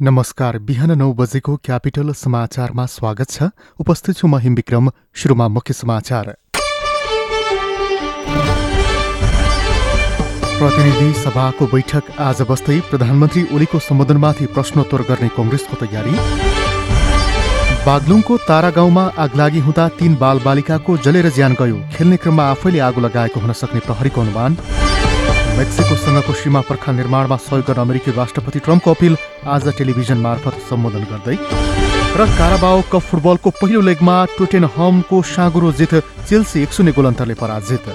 नमस्कार बिहान नौ बजेको क्यापिटल समाचारमा स्वागत छ। उपस्थित छु म हिमविक्रम सुरुमा मुख्य समाचार। प्रतिनिधि सभाको बैठक आज बस्दै प्रधानमन्त्री ओलीको सम्बोधनमाथि प्रश्नोत्तर गर्ने कङ्ग्रेसको तयारी। बागलुङको तारा गाउँमा आगलागी हुँदा तीन बालबालिकाको जलेर ज्यान गयो। खेल्ने क्रममा आफैले आगो लगाएको हुन सक्ने प्रहरीको अनुमान। मेक्सिकोसँगको सीमा पर्खा निर्माणमा सहयोग गर्न अमेरिकी राष्ट्रपति ट्रम्पको अपिल आज टेलिभिजन मार्फत सम्बोधन गर्दै र काराबाओ कप फुटबलको पहिलो लेगमा टोटेन हमको साँगुरो जित चेल्सी एक शून्य गोल अन्तरले पराजित।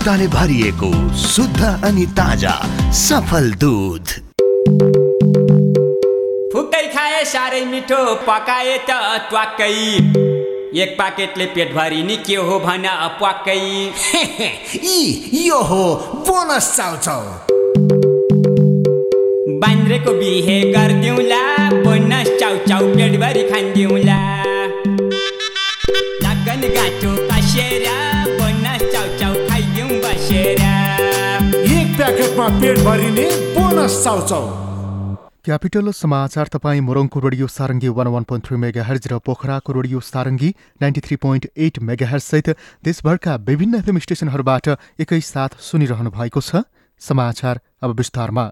पौष्टिकताले भरिएको शुद्ध अनि ताजा सफल दूध। फुकै खाए साह्रै मिठो पकाए त ट्वाक्कै एक पाकेटले पेटभरि नि के हो भन प्वाक्कै यी यो हो बोनस चाउचाउ। बान्द्रेको बिहे गरिदिउँला बोनस चाउचाउ पेटभरि खानिदिउँला। लगन गाँठो कसेर भरिने बोनस चाउचाउ। क्यापिटल समाचार तपाईँ मोरङको radio Sarangi one one point three megahertz र पोखराको radio Sarangi ninety three point eight mega सहित देशभरका विभिन्न एफएम स्टेशनहरूबाट एकैसाथ सुनिरहनु भएको छ। समाचार अब विस्तारमा।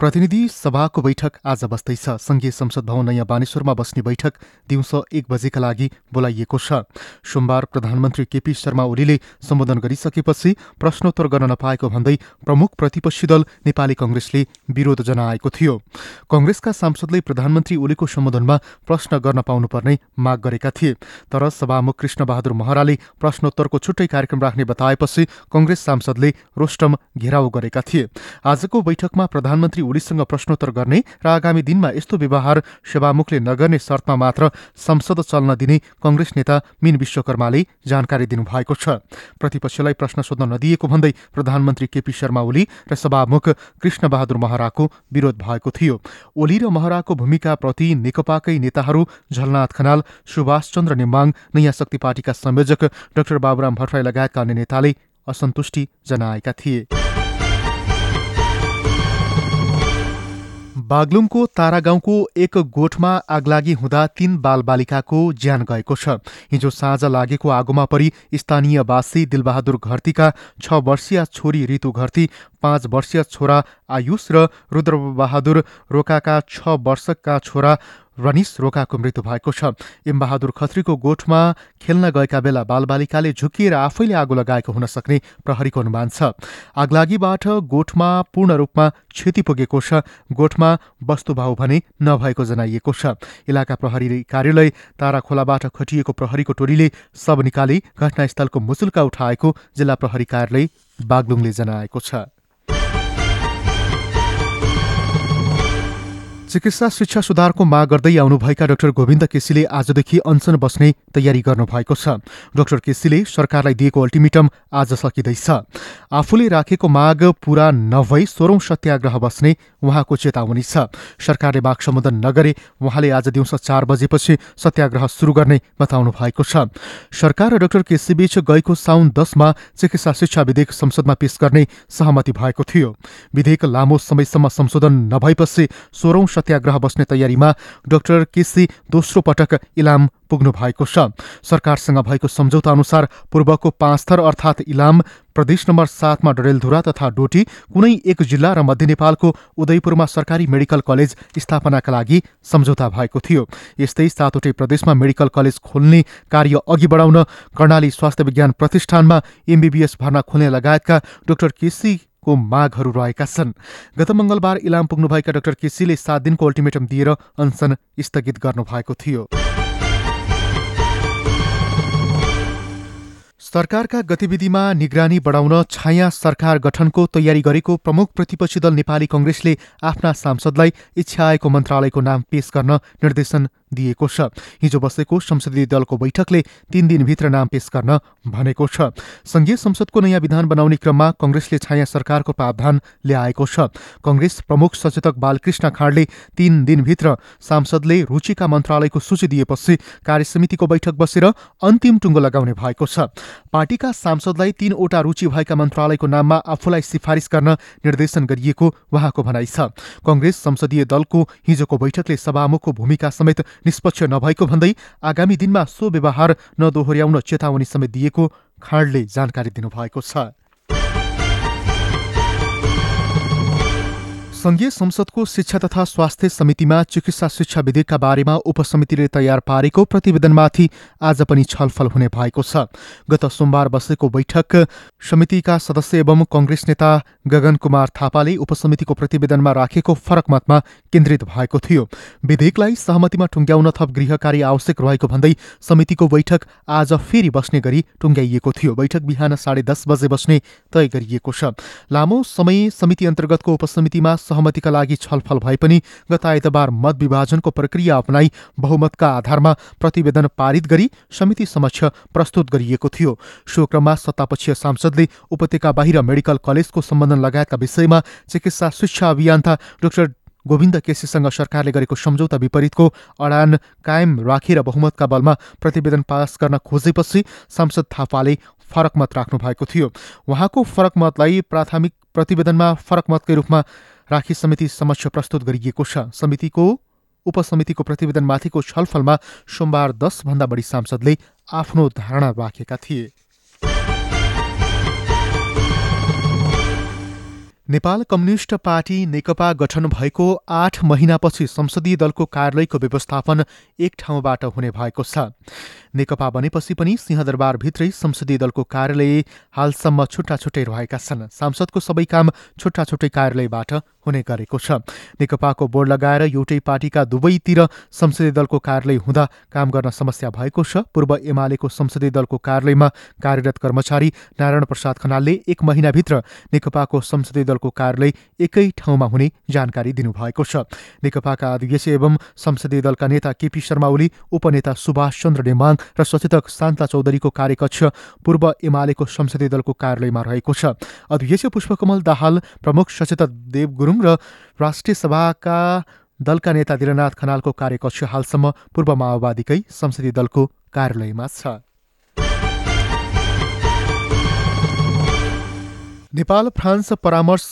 प्रतिनिधि सभाको बैठक आज बस्दैछ संघीय संसद भवन नयाँ बानेश्वरमा बस्ने बैठक दिउँसो एक बजेका लागि बोलाइएको छ। सोमबार प्रधानमन्त्री केपी शर्मा ओलीले सम्बोधन गरिसकेपछि प्रश्नोत्तर गर्न नपाएको भन्दै प्रमुख प्रतिपक्षी दल नेपाली कङ्ग्रेसले विरोध जनाएको थियो। कङ्ग्रेसका सांसदले प्रधानमन्त्री ओलीको सम्बोधनमा प्रश्न गर्न पाउनुपर्ने माग गरेका थिए। तर सभामुख कृष्णबहादुर महराले प्रश्नोत्तरको छुट्टै कार्यक्रम राख्ने बताएपछि कङ्ग्रेस सांसदले रोस्टम घेराउ गरेका थिए। आजको बैठकमा प्रधानमन्त्री ओलीसँग प्रश्नोत्तर गर्ने र आगामी दिनमा यस्तो व्यवहार सभामुखले नगर्ने शर्तमा मात्र संसद चल्न दिने कङ्ग्रेस नेता मिन विश्वकर्माले जानकारी दिनुभएको छ। प्रतिपक्षलाई प्रश्न सोध्न नदिएको भन्दै प्रधानमन्त्री केपी शर्मा ओली र सभामुख कृष्णबहादुर महराको विरोध भएको थियो। ओली र महराको भूमिकाप्रति नेकपाकै नेताहरू झलनाथ खनाल सुभाष चन्द्र नेमाङ नयाँ शक्ति पार्टीका संयोजक डाक्टर बाबुराम भट्टराई लगायतका अन्य नेताले असन्तुष्टि जनाएका थिए। बागलुङको तारा गाउँको एक गोठमा आगलागी हुँदा तीन बालबालिकाको ज्यान गएको छ। हिजो साँझ लागेको आगोमा परि स्थानीयवासी दिलबहादुर घरतीका छ वर्षीय छोरी ऋतु घरती पाँच वर्षीय छोरा आयुष र रुद्रबहादुर रोकाका छ वर्षका छोरा रनिस रोकाको मृत्यु भएको छ। इमबहादुर खत्रीको गोठमा खेल्न गएका बेला बालबालिकाले झुकिएर आफैले आगो लगाएको हुन सक्ने प्रहरीको अनुमान छ। आगलागीबाट गोठमा पूर्ण रूपमा क्षति पुगेको छ। गोठमा वस्तुभाव भने नभएको जनाइएको छ। इलाका प्रहरी कार्यालय तारा खोलाबाट खटिएको प्रहरीको टोलीले सब निकाली घटनास्थलको मुसुल्का उठाएको जिल्ला प्रहरी कार्यालय बागलुङले जनाएको छ। चिकित्सा शिक्षा सुधारको माग गर्दै आउनुभएका डाक्टर गोविन्द केसीले आजदेखि अनसन बस्ने तयारी गर्नुभएको छ। डाक्टर केसीले सरकारलाई दिएको अल्टिमेटम आज सकिँदैछ। आफूले राखेको माग पूरा नभई सोह्रौं सत्याग्रह बस्ने उहाँको चेतावनी छ। सरकारले माग सम्बोधन नगरे उहाँले आज दिउँसो चार बजेपछि सत्याग्रह सुरु गर्ने बताउनु भएको छ। सरकार र डाक्टर केसीबीच गएको साउन दसमा चिकित्सा शिक्षा विधेयक संसदमा पेश गर्ने सहमति भएको थियो। विधेयक लामो समयसम्म संशोधन नभएपछि सोह्रौं सत्याग्रह बस्ने तयारीमा डाक्टर केसी दोस्रो पटक इलाम पुग्नु भएको छ। सरकारसँग भएको सम्झौता अनुसार पूर्वको पाँच थर अर्थात् इलाम प्रदेश नम्बर सातमा डडेलधुरा तथा डोटी कुनै एक जिल्ला र मध्य नेपालको उदयपुरमा सरकारी मेडिकल कलेज स्थापनाका लागि सम्झौता भएको थियो। यस्तै सातवटै प्रदेशमा मेडिकल कलेज खोल्ने कार्य अघि बढाउन कर्णाली स्वास्थ्य विज्ञान प्रतिष्ठानमा एमबीबीएस भर्ना खोल्ने लगायतका डाक्टर केसी को मागहरू रहेका छन्। गत मङ्गलबार इलाम पुग्नुभएका डाक्टर केसीले सात दिनको अल्टिमेटम दिएर अनसन स्थगित गर्नुभएको थियो। सरकारका गतिविधिमा निगरानी बढाउन छाया सरकार गठनको तयारी गरेको प्रमुख प्रतिपक्षी दल नेपाली कङ्ग्रेसले आफ्ना सांसदलाई इच्छा आएको मन्त्रालयको नाम पेश गर्न निर्देशन दिएको छ। हिजो बसेको संसदीय दलको बैठकले तीन दिनभित्र नाम पेश गर्न भनेको छ। संघीय संसदको नयाँ विधान बनाउने क्रममा कङ्ग्रेसले छाया सरकारको प्रावधान ल्याएको छ। कङ्ग्रेस प्रमुख सचेतक बालकृष्ण खाँडले तीन दिनभित्र सांसदले रुचिका मन्त्रालयको सूची दिएपछि कार्यसमितिको बैठक बसेर अन्तिम टुङ्गो लगाउने भएको छ। पार्टीका सांसदलाई तीनवटा रुचि भएका मन्त्रालयको नाममा आफूलाई सिफारिस गर्न निर्देशन गरिएको उहाँको भनाइ छ। कङ्ग्रेस संसदीय दलको हिजोको बैठकले सभामुखको भूमिका समेत निष्पक्ष नभएको भन्दै आगामी दिनमा सो व्यवहार नदोहोर्याउन चेतावनी समेत दिएको खाँडले जानकारी दिनुभएको छ। संघीय संसदको शिक्षा तथा स्वास्थ्य समितिमा चिकित्सा शिक्षा विधेयकका बारेमा उपसमितिले तयार पारेको प्रतिवेदनमाथि आज पनि छलफल हुने भएको छ। गत सोमबार बसेको बैठक समितिका सदस्य एवं कङ्ग्रेस नेता गगन कुमार थापाले उपसमितिको प्रतिवेदनमा राखेको फरक मतमा केन्द्रित भएको थियो। विधेयकलाई सहमतिमा टुङ्ग्याउन थप गृहकारी आवश्यक रहेको भन्दै समितिको बैठक आज फेरि बस्ने गरी टुङ्ग्याइएको थियो। बैठक बिहान साढे दस बजे बस्ने तय गरिएको छ। लामो समय समिति अन्तर्गतको उपसमितिमा सहमतिका लागि छलफल भए पनि गत आइतबार मत विभाजनको प्रक्रिया अपनाई बहुमतका आधारमा प्रतिवेदन पारित गरी समिति समक्ष प्रस्तुत गरिएको थियो। सो क्रममा सत्तापक्षीय सांसदले उपत्यका बाहिर मेडिकल कलेजको सम्बन्धन लगायतका विषयमा चिकित्सा शिक्षा अभियन्ता डाक्टर गोविन्द केसीसँग सरकारले गरेको सम्झौता विपरीतको अडान कायम राखेर बहुमतका बलमा प्रतिवेदन पास गर्न खोजेपछि सांसद थापाले फरक मत राख्नु भएको थियो। उहाँको फरक मतलाई प्राथमिक प्रतिवेदनमा फरक मतकै रूपमा राखी समिति समक्ष प्रस्तुत गरिएको छ। समितिको उपसमितिको प्रतिवेदनमाथिको छलफलमा सोमबार दसभन्दा बढी सांसदले आफ्नो धारणा राखेका थिए। नेपाल कम्युनिष्ट पार्टी नेकपा गठन भएको आठ महिनापछि संसदीय दलको कार्यालयको व्यवस्थापन एक ठाउँबाट हुने भएको छ। नेकपा बनेपछि पनि सिंहदरबारभित्रै संसदीय दलको कार्यालय हालसम्म छुट्टा छुट्टै रहेका छन्। सांसदको सबै काम छुट्टा छुट्टै कार्यालयबाट हुने गरेको छ। नेकपाको बोर्ड लगाएर एउटै पार्टीका दुवैतिर संसदीय दलको कार्यालय हुँदा काम गर्न समस्या भएको छ। पूर्व एमालेको संसदीय दलको कार्यालयमा कार्यरत कर्मचारी नारायण प्रसाद खनालले एक महिनाभित्र नेकपाको संसदीय दलको कार्यालय एकै ठाउँमा हुने जानकारी दिनुभएको छ। नेकपाका अध्यक्ष एवं संसदीय दलका नेता केपी शर्मा ओली उपनेता सुभाष चन्द्र नेमाङ र सचेतक शान्ता चौधरीको कार्यकक्ष पूर्व एमालेको संसदीय दलको कार्यालयमा रहेको छ। अध्यक्ष पुष्पकमल दाहाल प्रमुख सचेतक देव गुरुङ र राष्ट्रिय सभाका दलका नेता दिलनाथ खनालको कार्यकक्ष हालसम्म पूर्व माओवादीकै संसदीय दलको कार्यालयमा छ। नेपाल फ्रान्स परामर्श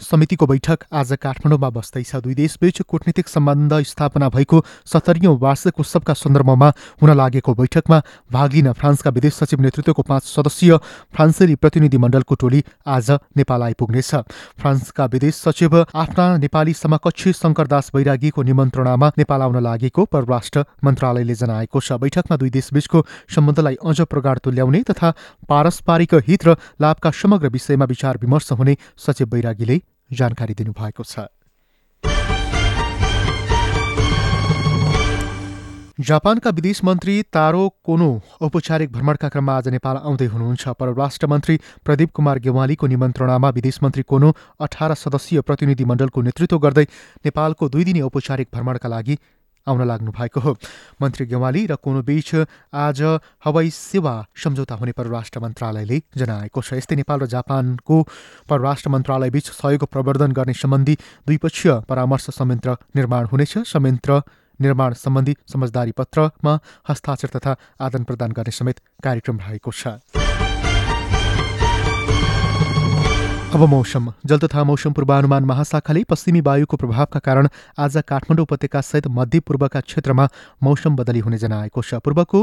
समितिको बैठक आज काठमाडौँमा बस्दैछ दुई देशबीच कूटनीतिक सम्बन्ध स्थापना भएको सत्तरीौँ वार्षिक उत्सवका सन्दर्भमा हुन लागेको बैठकमा भाग लिन फ्रान्सका विदेश सचिव नेतृत्वको पाँच सदस्यीय फ्रान्सेली प्रतिनिधि मण्डलको टोली आज नेपाल आइपुग्नेछ। फ्रान्सका विदेश सचिव आफ्ना नेपाली समकक्षी शङ्करदास बैरागीको निमन्त्रणामा नेपाल आउन लागेको परराष्ट्र मन्त्रालयले जनाएको छ। बैठकमा दुई देशबीचको सम्बन्धलाई अझ प्रगाढ तुल्याउने तथा पारस्परिक हित र लाभका समग्र विषयमा विचार विमर्श हुने सचिव बैरागीले जानकारी दिनुभएको छ। जापानका विदेश मन्त्री तारो कोनो औपचारिक भ्रमणका क्रममा आज नेपाल आउँदै हुनुहुन्छ। परराष्ट्र मन्त्री प्रदीप कुमार गेवालीको निमन्त्रणामा विदेश मन्त्री कोनो अठार सदस्यीय प्रतिनिधि मण्डलको नेतृत्व गर्दै नेपालको दुई दिने औपचारिक भ्रमणका लागि आउन लाग्नु भएको हो। मन्त्री गेवाली र कोनो बीच आज हवाई सेवा सम्झौता हुने परराष्ट्र मन्त्रालयले जनाएको छ। यस्तै नेपाल र जापानको परराष्ट्र मन्त्रालयबीच सहयोग प्रवर्धन गर्ने सम्बन्धी द्विपक्षीय परामर्श संयन्त्र निर्माण हुनेछ। संयन्त्र निर्माण सम्बन्धी समझदारी पत्रमा हस्ताक्षर तथा आदान प्रदान गर्ने समेत कार्यक्रम रहेको छ। अब मौसम। जल तथा मौसम पूर्वानुमान महाशाखाले पश्चिमी वायुको प्रभावका कारण आज काठमाडौँ उपत्यका सहित मध्यपूर्वका क्षेत्रमा मौसम बदली हुने जनाएको छ। पूर्वको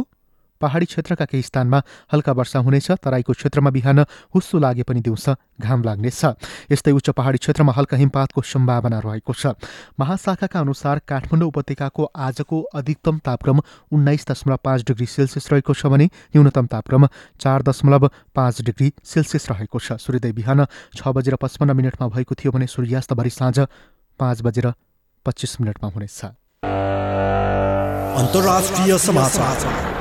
पहाडी क्षेत्रका केही स्थानमा हल्का वर्षा हुनेछ तराईको क्षेत्रमा बिहान हुस्सो लागे पनि दिउँसो घाम लाग्नेछ। यस्तै उच्च पहाडी क्षेत्रमा हल्का हिमपातको सम्भावना रहेको छ। महाशाखाका अनुसार काठमाडौँ उपत्यकाको आजको अधिकतम तापक्रम उन्नाइस दशमलव पाँच डिग्री सेल्सियस रहेको छ भने न्यूनतम तापक्रम चार दशमलव पाँच डिग्री सेल्सियस रहेको छ। सूर्योदय बिहान छ बजेर पचपन्न मिनटमा भएको थियो भने सूर्यास्त भरि साँझ पाँच बजेर पच्चिस मिनटमा हुनेछ। अन्तर्राष्ट्रिय समाचार।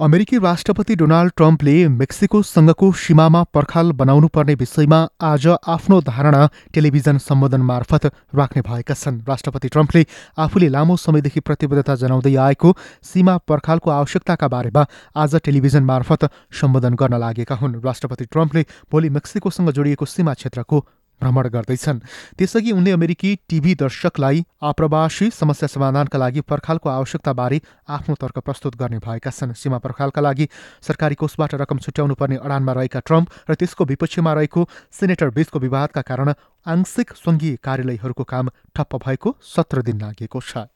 अमेरिकी राष्ट्रपति डोनाल्ड ट्रम्पले मेक्सिकोसँगको सीमामा पर्खाल बनाउनु पर्ने विषयमा आज आफ्नो धारणा टेलिभिजन सम्बोधन मार्फत राख्ने भएका छन्। राष्ट्रपति ट्रम्पले आफूले लामो समयदेखि प्रतिबद्धता जनाउँदै आएको सीमा पर्खालको आवश्यकताका बारेमा आज टेलिभिजन मार्फत सम्बोधन गर्न लागेका हुन्। राष्ट्रपति ट्रम्पले भोलि मेक्सिकोसँग जोडिएको सीमा क्षेत्रको भ्रमण गर्दैछन्। त्यसअघि उनले अमेरिकी टिभी दर्शकलाई आप्रवासी समस्या समाधानका लागि पर्खालको आवश्यकताबारे आफ्नो तर्क प्रस्तुत गर्ने भएका छन्। सीमा पर्खालका लागि सरकारी कोषबाट रकम छुट्याउनु पर्ने अडानमा रहेका ट्रम्प र त्यसको विपक्षमा रहेको सेनेटर बीचको विवादका कारण आंशिक सङ्घीय कार्यालयहरूको काम ठप्प भएको सत्र दिन लागेको छ।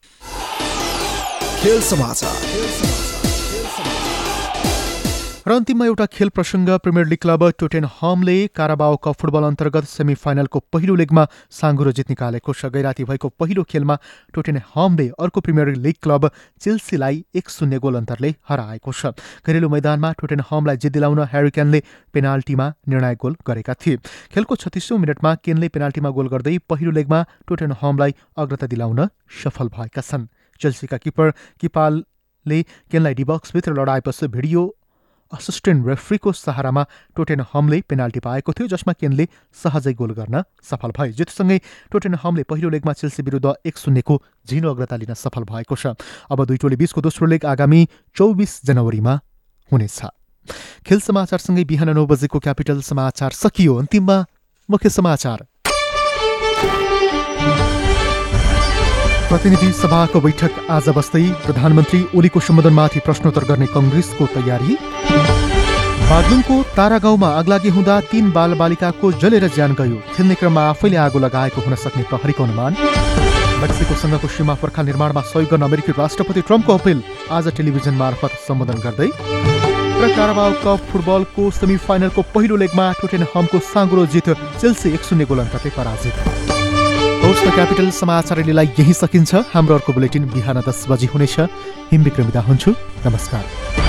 र अन्तिममा एउटा खेल प्रसङ्ग प्रिमियर लिग क्लब टोटेन हमले काराबाओ कप फुटबल अन्तर्गत सेमी फाइनलको पहिलो लेगमा साङ्गुरो जित निकालेको छ। गैराती भएको पहिलो खेलमा टोटेन हमले अर्को प्रिमियर लिग क्लब चेल्सीलाई एक शून्य गोल अन्तरले हराएको छ। घरेलु मैदानमा टोटेन हमलाई जित दिलाउन ह्यारिकेनले पेनाल्टीमा निर्णायक गोल गरेका थिए। खेलको छत्तिसौँ मिनटमा केनले पेनाल्टीमा गोल गर्दै पहिलो लेगमा टोटेन हमलाई अग्रता दिलाउन सफल भएका छन्। चेल्सीका किपर किपालले केनलाई डिबक्सभित्र लडाएपछि भिडियो असिस्टेन्ट रेफ्रीको सहारामा टोटेन हमले पेनाल्टी पाएको थियो जसमा केनले सहजै गोल गर्न सफल भए। जितसँगै टोटेन हमले पहिलो लेगमा चेल्सी विरुद्ध एक शून्यको झिनो अग्रता लिन सफल भएको छ अब दुई टोली बीचको दोस्रो लेग आगामी चौबिस जनवरीमा हुनेछ। खेल समाचारसँगै बिहान नौ बजेको क्यापिटल समाचार सकियो। अन्तिममा मुख्य समाचार। प्रतिनिधि सभाको बैठक आज बस्दै प्रधानमन्त्री ओलीको सम्बोधनमाथि प्रश्नोत्तर गर्ने कङ्ग्रेसको तयारी। बागलुङको तारा गाउँमा आगलागी हुँदा तीन बालबालिकाको जलेर ज्यान गयो। खेल्ने क्रममा आफैले आगो लगाएको हुन सक्ने प्रहरीको अनुमान। मेक्सिकोसँगको सीमा पर्खाल निर्माणमा सहयोग गर्न अमेरिकी राष्ट्रपति ट्रम्पको अपिल आज टेलिभिजन मार्फत सम्बोधन गर्दै। र काराबाओ कप फुटबलको सेमी फाइनलको पहिलो लेगमा टोटेन हमको साँगुरो जित चेल्सी एक शून्य गोल अन्तरले पराजित। त क्यापिटल समाचार अहिलेलाई यही सकिन्छ। हाम्रो अर्को बुलेटिन बिहान दस बजी हुनेछ। हिम विक्रमिता हुन्छु। नमस्कार।